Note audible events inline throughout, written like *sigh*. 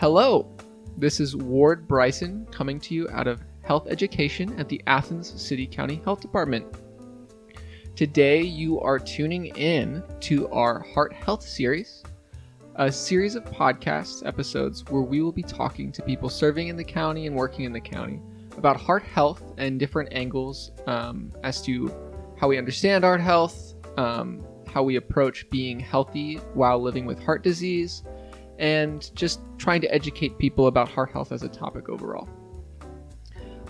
Hello, this is Ward Bryson coming to you out of Health Education at the Athens City County Health Department. Today, you are tuning in to our Heart Health series, a series of podcast episodes where we will be talking to people serving in the county and working in the county about heart health and different angles um, as to how we understand heart health, um, how we approach being healthy while living with heart disease, and just trying to educate people about heart health as a topic overall.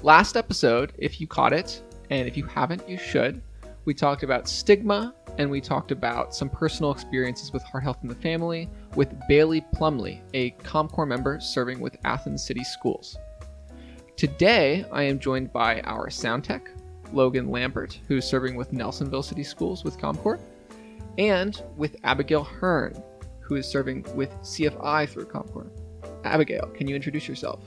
Last episode, if you caught it, and if you haven't, you should, we talked about stigma and we talked about some personal experiences with heart health in the family with Bailey Plumley, a COMCorps member serving with Athens City Schools. Today, I am joined by our sound tech, Logan Lambert, who's serving with Nelsonville City Schools with COMCorps, and with Abigail Hearne, who is serving with CFI through COMCorps. Abigail, can you introduce yourself?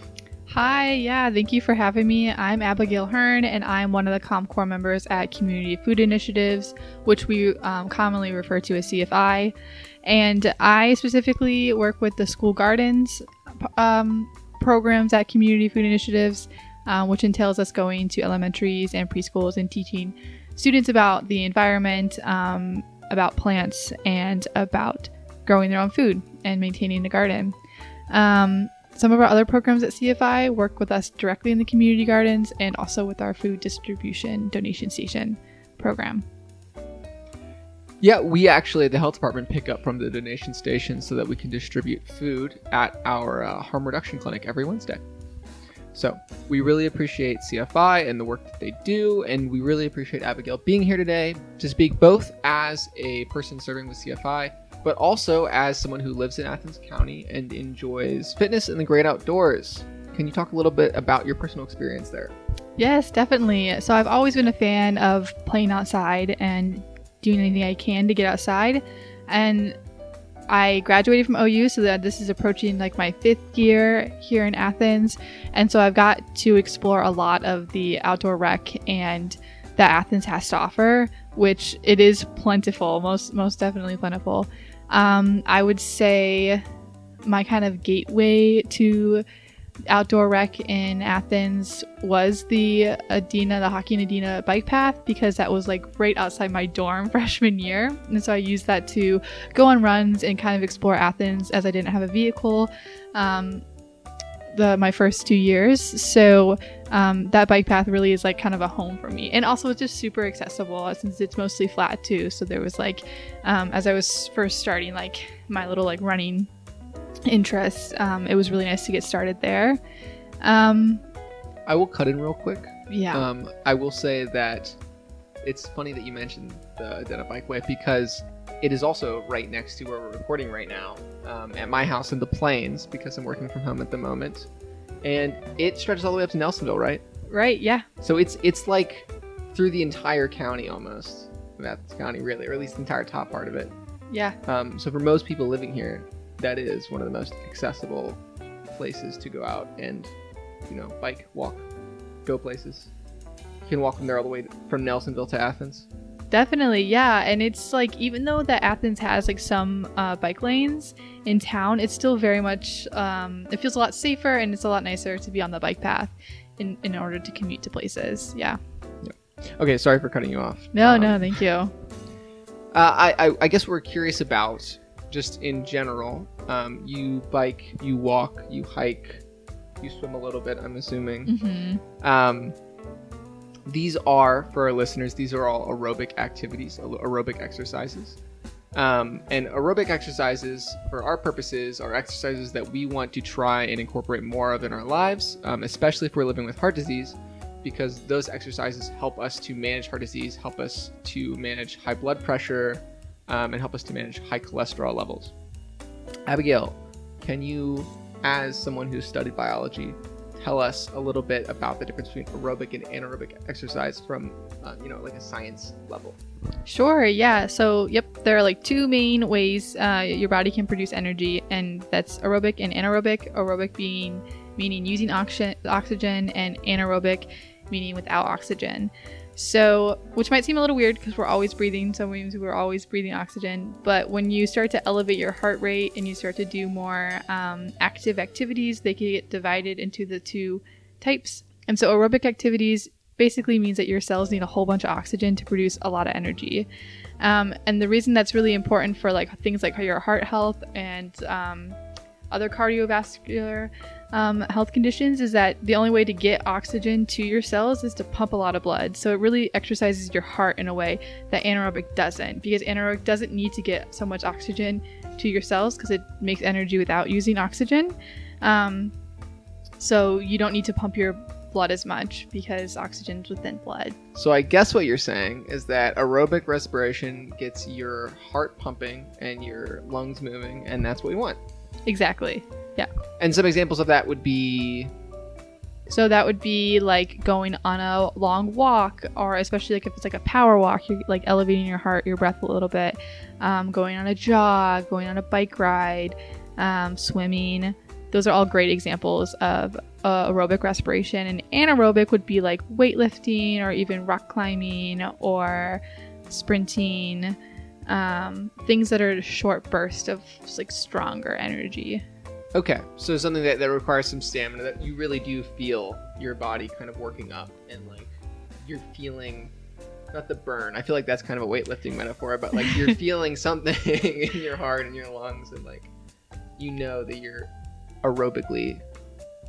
Hi, yeah, thank you for having me. I'm Abigail Hearne, and I'm one of the COMCorps members at Community Food Initiatives, which we um, commonly refer to as CFI. And I specifically work with the school gardens um, programs at Community Food Initiatives, um, which entails us going to elementaries and preschools and teaching students about the environment, um, about plants, and about growing their own food and maintaining the garden. Um, some of our other programs at CFI work with us directly in the community gardens and also with our food distribution donation station program. Yeah, we actually, the health department, pick up from the donation station so that we can distribute food at our uh, harm reduction clinic every Wednesday. So we really appreciate CFI and the work that they do, and we really appreciate Abigail being here today to speak both as a person serving with CFI, but also as someone who lives in Athens County and enjoys fitness and the great outdoors. Can you talk a little bit about your personal experience there? Yes, definitely. So I've always been a fan of playing outside and doing anything I can to get outside. And I graduated from OU, so that this is approaching like my fifth year here in Athens. And so I've got to explore a lot of the outdoor rec and that Athens has to offer, which it is plentiful, most most definitely plentiful. Um, I would say my kind of gateway to outdoor rec in Athens was the Adena, the Hockhocking Adena bike path because that was like right outside my dorm *laughs* freshman year. And so I used that to go on runs and kind of explore Athens as I didn't have a vehicle. Um, the my first two years, so um, that bike path really is like kind of a home for me, and also it's just super accessible since it's mostly flat too. So there was like, um, as I was first starting like my little like running interests, um, it was really nice to get started there. Um, I will cut in real quick. yeah. Um, I will say that it's funny that you mentioned the Adena Bikeway because it is also right next to where we're recording right now um, at my house in the plains because I'm working from home at the moment. And it stretches all the way up to Nelsonville, right? right. Yeah. So it's it's like through the entire county almost. of Athens County, really, or at least the entire top part of it. Yeah. Um, so for most people living here, that is one of the most accessible places to go out and, you know, bike, walk, go places. You can walk from there all the way from Nelsonville to Athens. Definitely, yeah. And it's like even though that Athens has like some uh, bike lanes in town, it's still very much um, it feels a lot safer and it's a lot nicer to be on the bike path in in order to commute to places. Yeah. Okay, sorry for cutting you off. No, Um, no, thank you. Uh, I, I I guess we're curious about just in general. Um, you bike, you walk, you hike, you swim a little bit. I'm assuming. hmm Um, these are for our listeners. These are all aerobic activities, aerobic exercises. Um, and aerobic exercises, for our purposes, are exercises that we want to try and incorporate more of in our lives, um, especially if we're living with heart disease, because those exercises help us to manage heart disease, help us to manage high blood pressure, um, and help us to manage high cholesterol levels. Abigail, can you, as someone who's studied biology, tell us a little bit about the difference between aerobic and anaerobic exercise from, uh, you know, like a science level? Sure, yeah. So, yep, there are like two main ways uh, your body can produce energy, and that's aerobic and anaerobic. Aerobic being meaning using oxygen, oxygen, and anaerobic meaning without oxygen. So, which might seem a little weird because we're always breathing, so means we're always breathing oxygen. But when you start to elevate your heart rate and you start to do more um, active activities, they can get divided into the two types. And so, aerobic activities basically means that your cells need a whole bunch of oxygen to produce a lot of energy. Um, and the reason that's really important for like things like your heart health and um, other cardiovascular um, health conditions is that the only way to get oxygen to your cells is to pump a lot of blood. So it really exercises your heart in a way that anaerobic doesn't, because anaerobic doesn't need to get so much oxygen to your cells because it makes energy without using oxygen. Um, so you don't need to pump your blood as much because oxygen's within blood. So I guess what you're saying is that aerobic respiration gets your heart pumping and your lungs moving, and that's what we want. Exactly. And some examples of that would be So that would be like going on a long walk, or especially like if it's like a power walk, you're like elevating your heart, your breath a little bit. Um, going on a jog, going on a bike ride, um, swimming. Those are all great examples of uh, aerobic respiration. And anaerobic would be like weightlifting, or even rock climbing, or sprinting. Um, things that are short bursts of like stronger energy. Okay, so something that, that requires some stamina that you really do feel your body kind of working up and like you're feeling not the burn. I feel like that's kind of a weightlifting metaphor, but like you're *laughs* feeling something *laughs* in your heart and your lungs and like you know that you're aerobically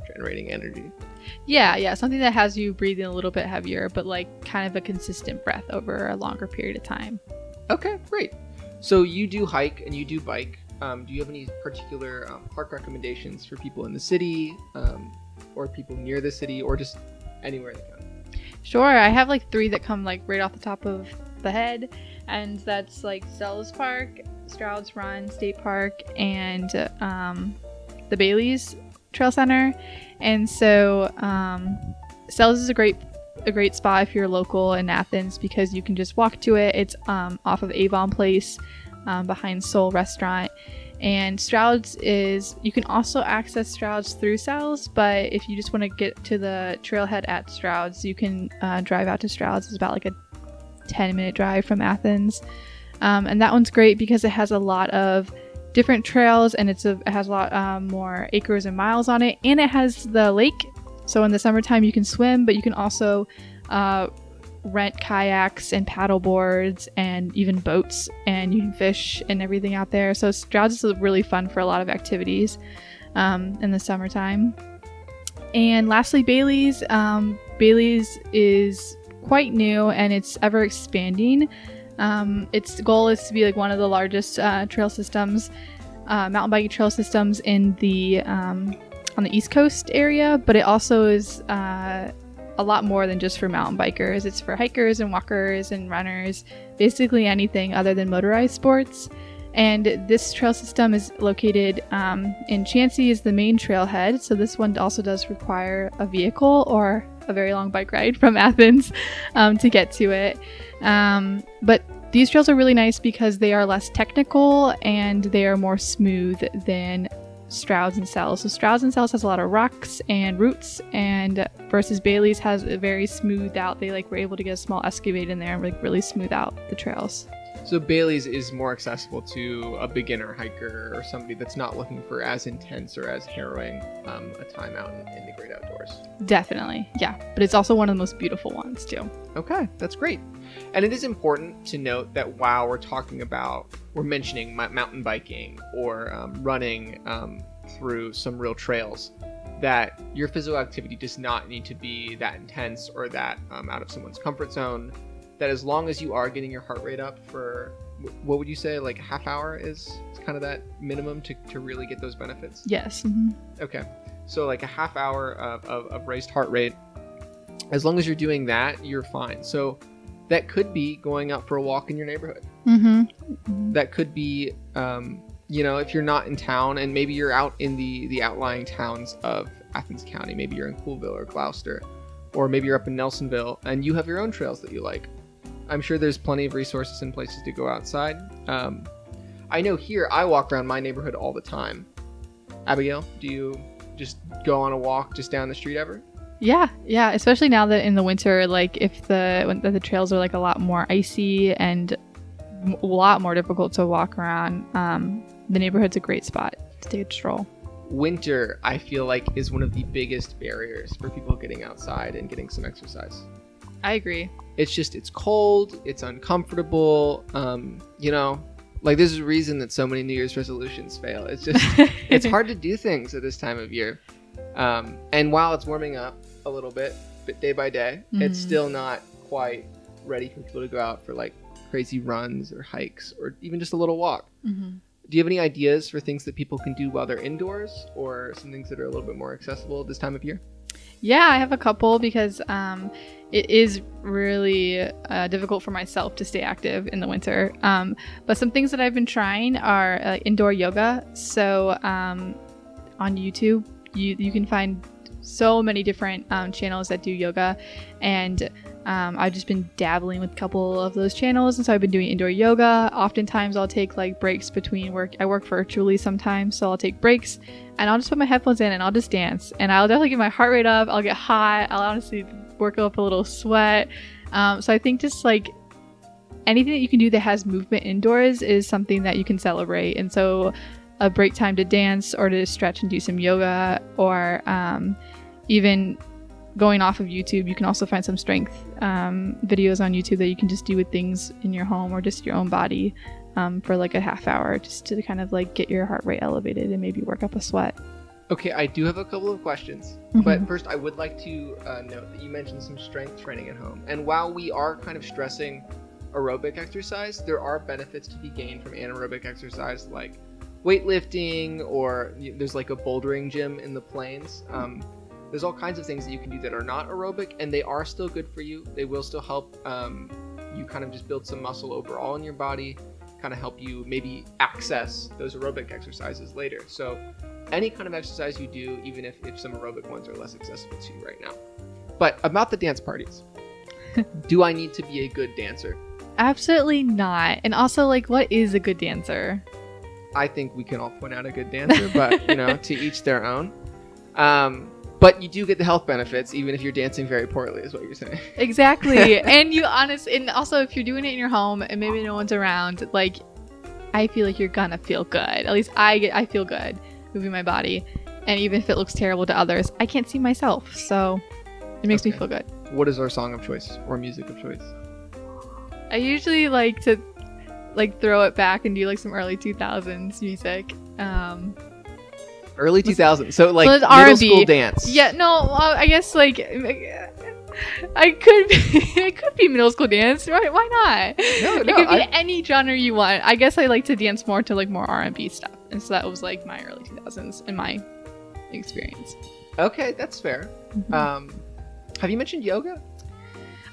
generating energy. Yeah, yeah, something that has you breathing a little bit heavier, but like kind of a consistent breath over a longer period of time. Okay, great. So you do hike and you do bike. Um, do you have any particular um, park recommendations for people in the city, um, or people near the city, or just anywhere in the county? Sure, I have like three that come like right off the top of the head, and that's like Sells Park, Stroud's Run State Park, and um, the Bailey's Trail Center. And so, um, Sells is a great a great spot if you're local in Athens because you can just walk to it. It's um, off of Avon Place, um, behind Soul Restaurant. And Stroud's is you can also access Stroud's through Sells, but if you just want to get to the trailhead at Stroud's, you can uh, drive out to Stroud's. It's about like a 10 minute drive from Athens. Um, and that one's great because it has a lot of different trails and it's a, it has a lot um, more acres and miles on it. And it has the lake. So in the summertime, you can swim, but you can also uh, rent kayaks and paddle boards and even boats and you can fish and everything out there. So Stroud's is really fun for a lot of activities um, in the summertime. And lastly, Bailey's. Um, Bailey's is quite new and it's ever expanding. Um, its goal is to be like one of the largest uh, trail systems, uh, mountain biking trail systems in the um, on the East Coast area, but it also is uh, a lot more than just for mountain bikers. It's for hikers and walkers and runners, basically anything other than motorized sports. And this trail system is located um, in Chauncey is the main trailhead. So this one also does require a vehicle or a very long bike ride from *laughs* Athens um, to get to it. Um, but these trails are really nice because they are less technical and they are more smooth than Stroud's and Sells. So Stroud's and Sells has a lot of rocks and roots, and versus Bailey's has a very smoothed out. They like were able to get a small excavate in there and like really smooth out the trails. So Bailey's is more accessible to a beginner hiker or somebody that's not looking for as intense or as harrowing um, a time out in, in the great outdoors. Definitely, yeah. But it's also one of the most beautiful ones too. Okay, that's great. And it is important to note that while we're talking about, we're mentioning mountain biking or um, running um, through some real trails, that your physical activity does not need to be that intense or that um, out of someone's comfort zone. That as long as you are getting your heart rate up for, what would you say, like a half hour is, it's kind of that minimum to, to really get those benefits? Yes. mhm. Okay. So like a half hour of, of, of raised heart rate. As long as you're doing that, you're fine. So that could be going out for a walk in your neighborhood. Mhm. Mhm. That could be, um, you know, if you're not in town and maybe you're out in the the outlying towns of Athens County. Maybe you're in Coolville or Glouster, or maybe you're up in Nelsonville and you have your own trails that you like. I'm sure there's plenty of resources and places to go outside. Um, I know here I walk around my neighborhood all the time. Abigail, do you just go on a walk just down the street ever? Yeah, yeah. Especially now that in the winter, like if the when the trails are like a lot more icy and a lot more difficult to walk around, um, the neighborhood's a great spot to take a stroll. Winter, I feel like, is one of the biggest barriers for people getting outside and getting some exercise. I agree. It's just it's cold, it's uncomfortable. Um, you know, like this is a reason that so many New Year's resolutions fail. It's just *laughs* it's hard to do things at this time of year. Um, and while it's warming up a little bit, but day by day, it's Mhm. still not quite ready for people to go out for like crazy runs or hikes or even just a little walk. Mm-hmm. Do you have any ideas for things that people can do while they're indoors or some things that are a little bit more accessible at this time of year? Yeah, I have a couple because um, it is really uh, difficult for myself to stay active in the winter. Um, but some things that I've been trying are uh, indoor yoga. So um, on YouTube, you you can find so many different um, channels that do yoga, and um, I've just been dabbling with a couple of those channels, and so I've been doing indoor yoga. Oftentimes, I'll take like breaks between work. I work virtually sometimes, so I'll take breaks, and I'll just put my headphones in and I'll just dance, and I'll definitely get my heart rate up. I'll get hot. I'll honestly work up a little sweat. Um, so I think just like anything that you can do that has movement indoors is something that you can celebrate, and so a break time to dance or to stretch and do some yoga or um, even going off of YouTube, you can also find some strength um, videos on YouTube that you can just do with things in your home or just your own body um, for like a half hour just to kind of like get your heart rate elevated and maybe work up a sweat. Okay, I do have a couple of questions. But first, I would like to uh, note that you mentioned some strength training at home. And while we are kind of stressing aerobic exercise, there are benefits to be gained from anaerobic exercise like weightlifting, or y- there's like a bouldering gym in the plains. Um, there's all kinds of things that you can do that are not aerobic, and they are still good for you. They will still help um, you kind of just build some muscle overall in your body, kind of help you maybe access those aerobic exercises later. So, any kind of exercise you do, even if, if some aerobic ones are less accessible to you right now. But about the dance parties, *laughs* do I need to be a good dancer? Absolutely not. And also, like, what is a good dancer? I think we can all point out a good dancer, but you know, *laughs* to each their own. Um, but you do get the health benefits, even if you're dancing very poorly, is what you're saying. *laughs* Exactly. and you honest and also if you're doing it in your home and maybe no one's around, like I feel like you're gonna feel good. At least I get I feel good moving my body. And even if it looks terrible to others, I can't see myself. So it makes me feel good. What is our song of choice or music of choice? I usually like to like throw it back and do like some early 2000s music. Um Early 2000s, so like middle R&B. school dance. yeah, no, I guess like I could be *laughs* it could be middle school dance, right? Why not? No, it no, could be I- any genre you want. I guess I like to dance more to like more R and B stuff, and so that was like my early 2000s in my experience. Okay, that's fair. Um, have you mentioned yoga?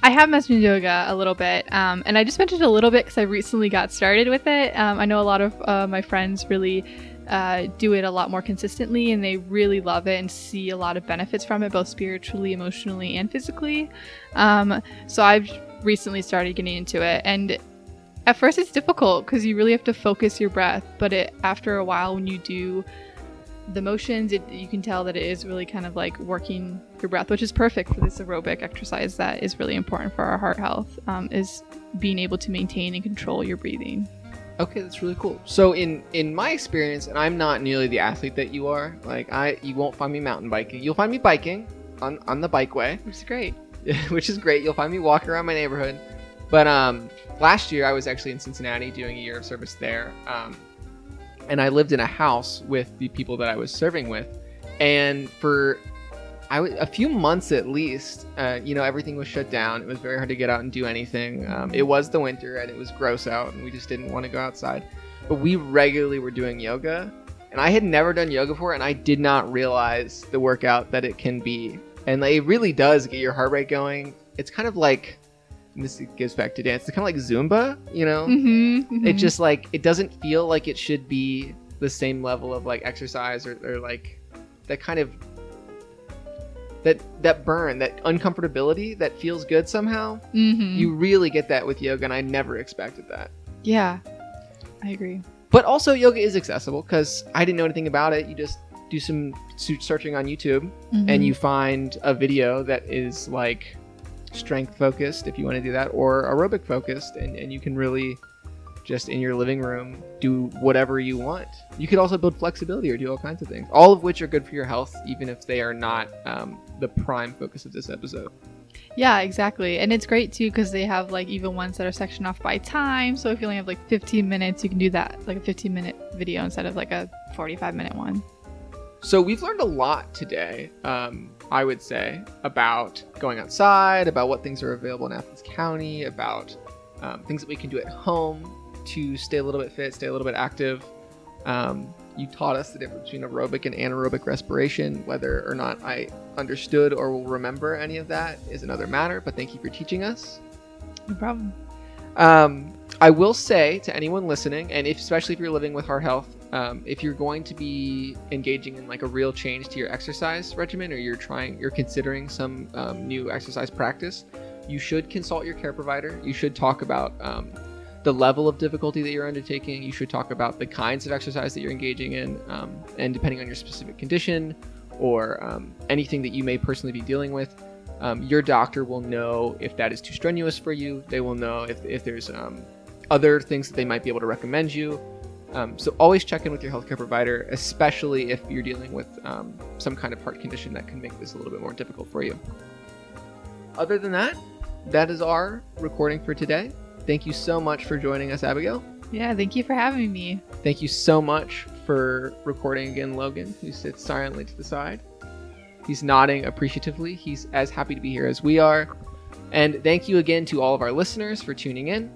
I have mentioned yoga a little bit, um, and I just mentioned a little bit because I recently got started with it. Um, I know a lot of uh, my friends really uh, do it a lot more consistently, and they really love it and see a lot of benefits from it, both spiritually, emotionally, and physically. Um, so I've recently started getting into it, and at first it's difficult because you really have to focus your breath, but it after a while, when you do the motions, it, you can tell that it is really kind of like working your breath, which is perfect for this aerobic exercise that is really important for our heart health, um, is being able to maintain and control your breathing. Okay, that's really cool. So in in my experience, and I'm not nearly the athlete that you are. Like I, you won't find me mountain biking. You'll find me biking on on the bikeway, *laughs* Which is great. *laughs* which is great. You'll find me walking around my neighborhood. But um, last year I was actually in Cincinnati doing a year of service there. Um, and I lived in a house with the people that I was serving with, and for I w- a few months at least, uh, you know, everything was shut down. It was very hard to get out and do anything. Um, it was the winter and it was gross out, and we just didn't want to go outside. But we regularly were doing yoga, and I had never done yoga before, and I did not realize the workout that it can be. And like, it really does get your heart rate going. It's kind of like, this gives back to dance. It's kind of like Zumba, you know. Mm-hmm, It just like it doesn't feel like it should be the same level of like exercise or, or like that kind of that that burn, that uncomfortability that feels good somehow. hmm You really get that with yoga, and I never expected that. yeah, I agree. But also, yoga is accessible because I didn't know anything about it. You just do some searching on YouTube Mhm. and you find a video that is like strength focused, if you want to do that, or aerobic focused, and, and you can really just in your living room do whatever you want. You could also build flexibility or do all kinds of things, all of which are good for your health, even if they are not um, the prime focus of this episode. Yeah, exactly. And it's great too because they have like even ones that are sectioned off by time. So if you only have like 15 minutes, you can do that like a 15 minute video instead of like a 45 minute one. So we've learned a lot today, um, I would say, about going outside, about what things are available in Athens County, about um, things that we can do at home to stay a little bit fit, stay a little bit active. Um, you taught us the difference between aerobic and anaerobic respiration. Whether or not I understood or will remember any of that is another matter, but thank you for teaching us. No problem. Um, I will say to anyone listening, and if, especially if you're living with heart health, um, if you're going to be engaging in like a real change to your exercise regimen, or you're trying, you're considering some um, new exercise practice, you should consult your care provider. You should talk about um, the level of difficulty that you're undertaking. You should talk about the kinds of exercise that you're engaging in, um, and depending on your specific condition or um, anything that you may personally be dealing with, um, your doctor will know if that is too strenuous for you. They will know if, if there's um, other things that they might be able to recommend you. Um, so always check in with your healthcare provider, especially if you're dealing with um, some kind of heart condition that can make this a little bit more difficult for you. Other than that, that is our recording for today. Thank you so much for joining us, Abigail. Yeah, thank you for having me. Thank you so much for recording again, Logan, who sits silently to the side. He's nodding appreciatively. He's as happy to be here as we are. And thank you again to all of our listeners for tuning in.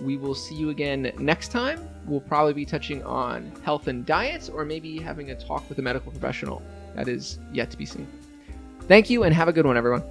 We will see you again next time. We'll probably be touching on health and diets or maybe having a talk with a medical professional. That is yet to be seen. Thank you, and have a good one, everyone.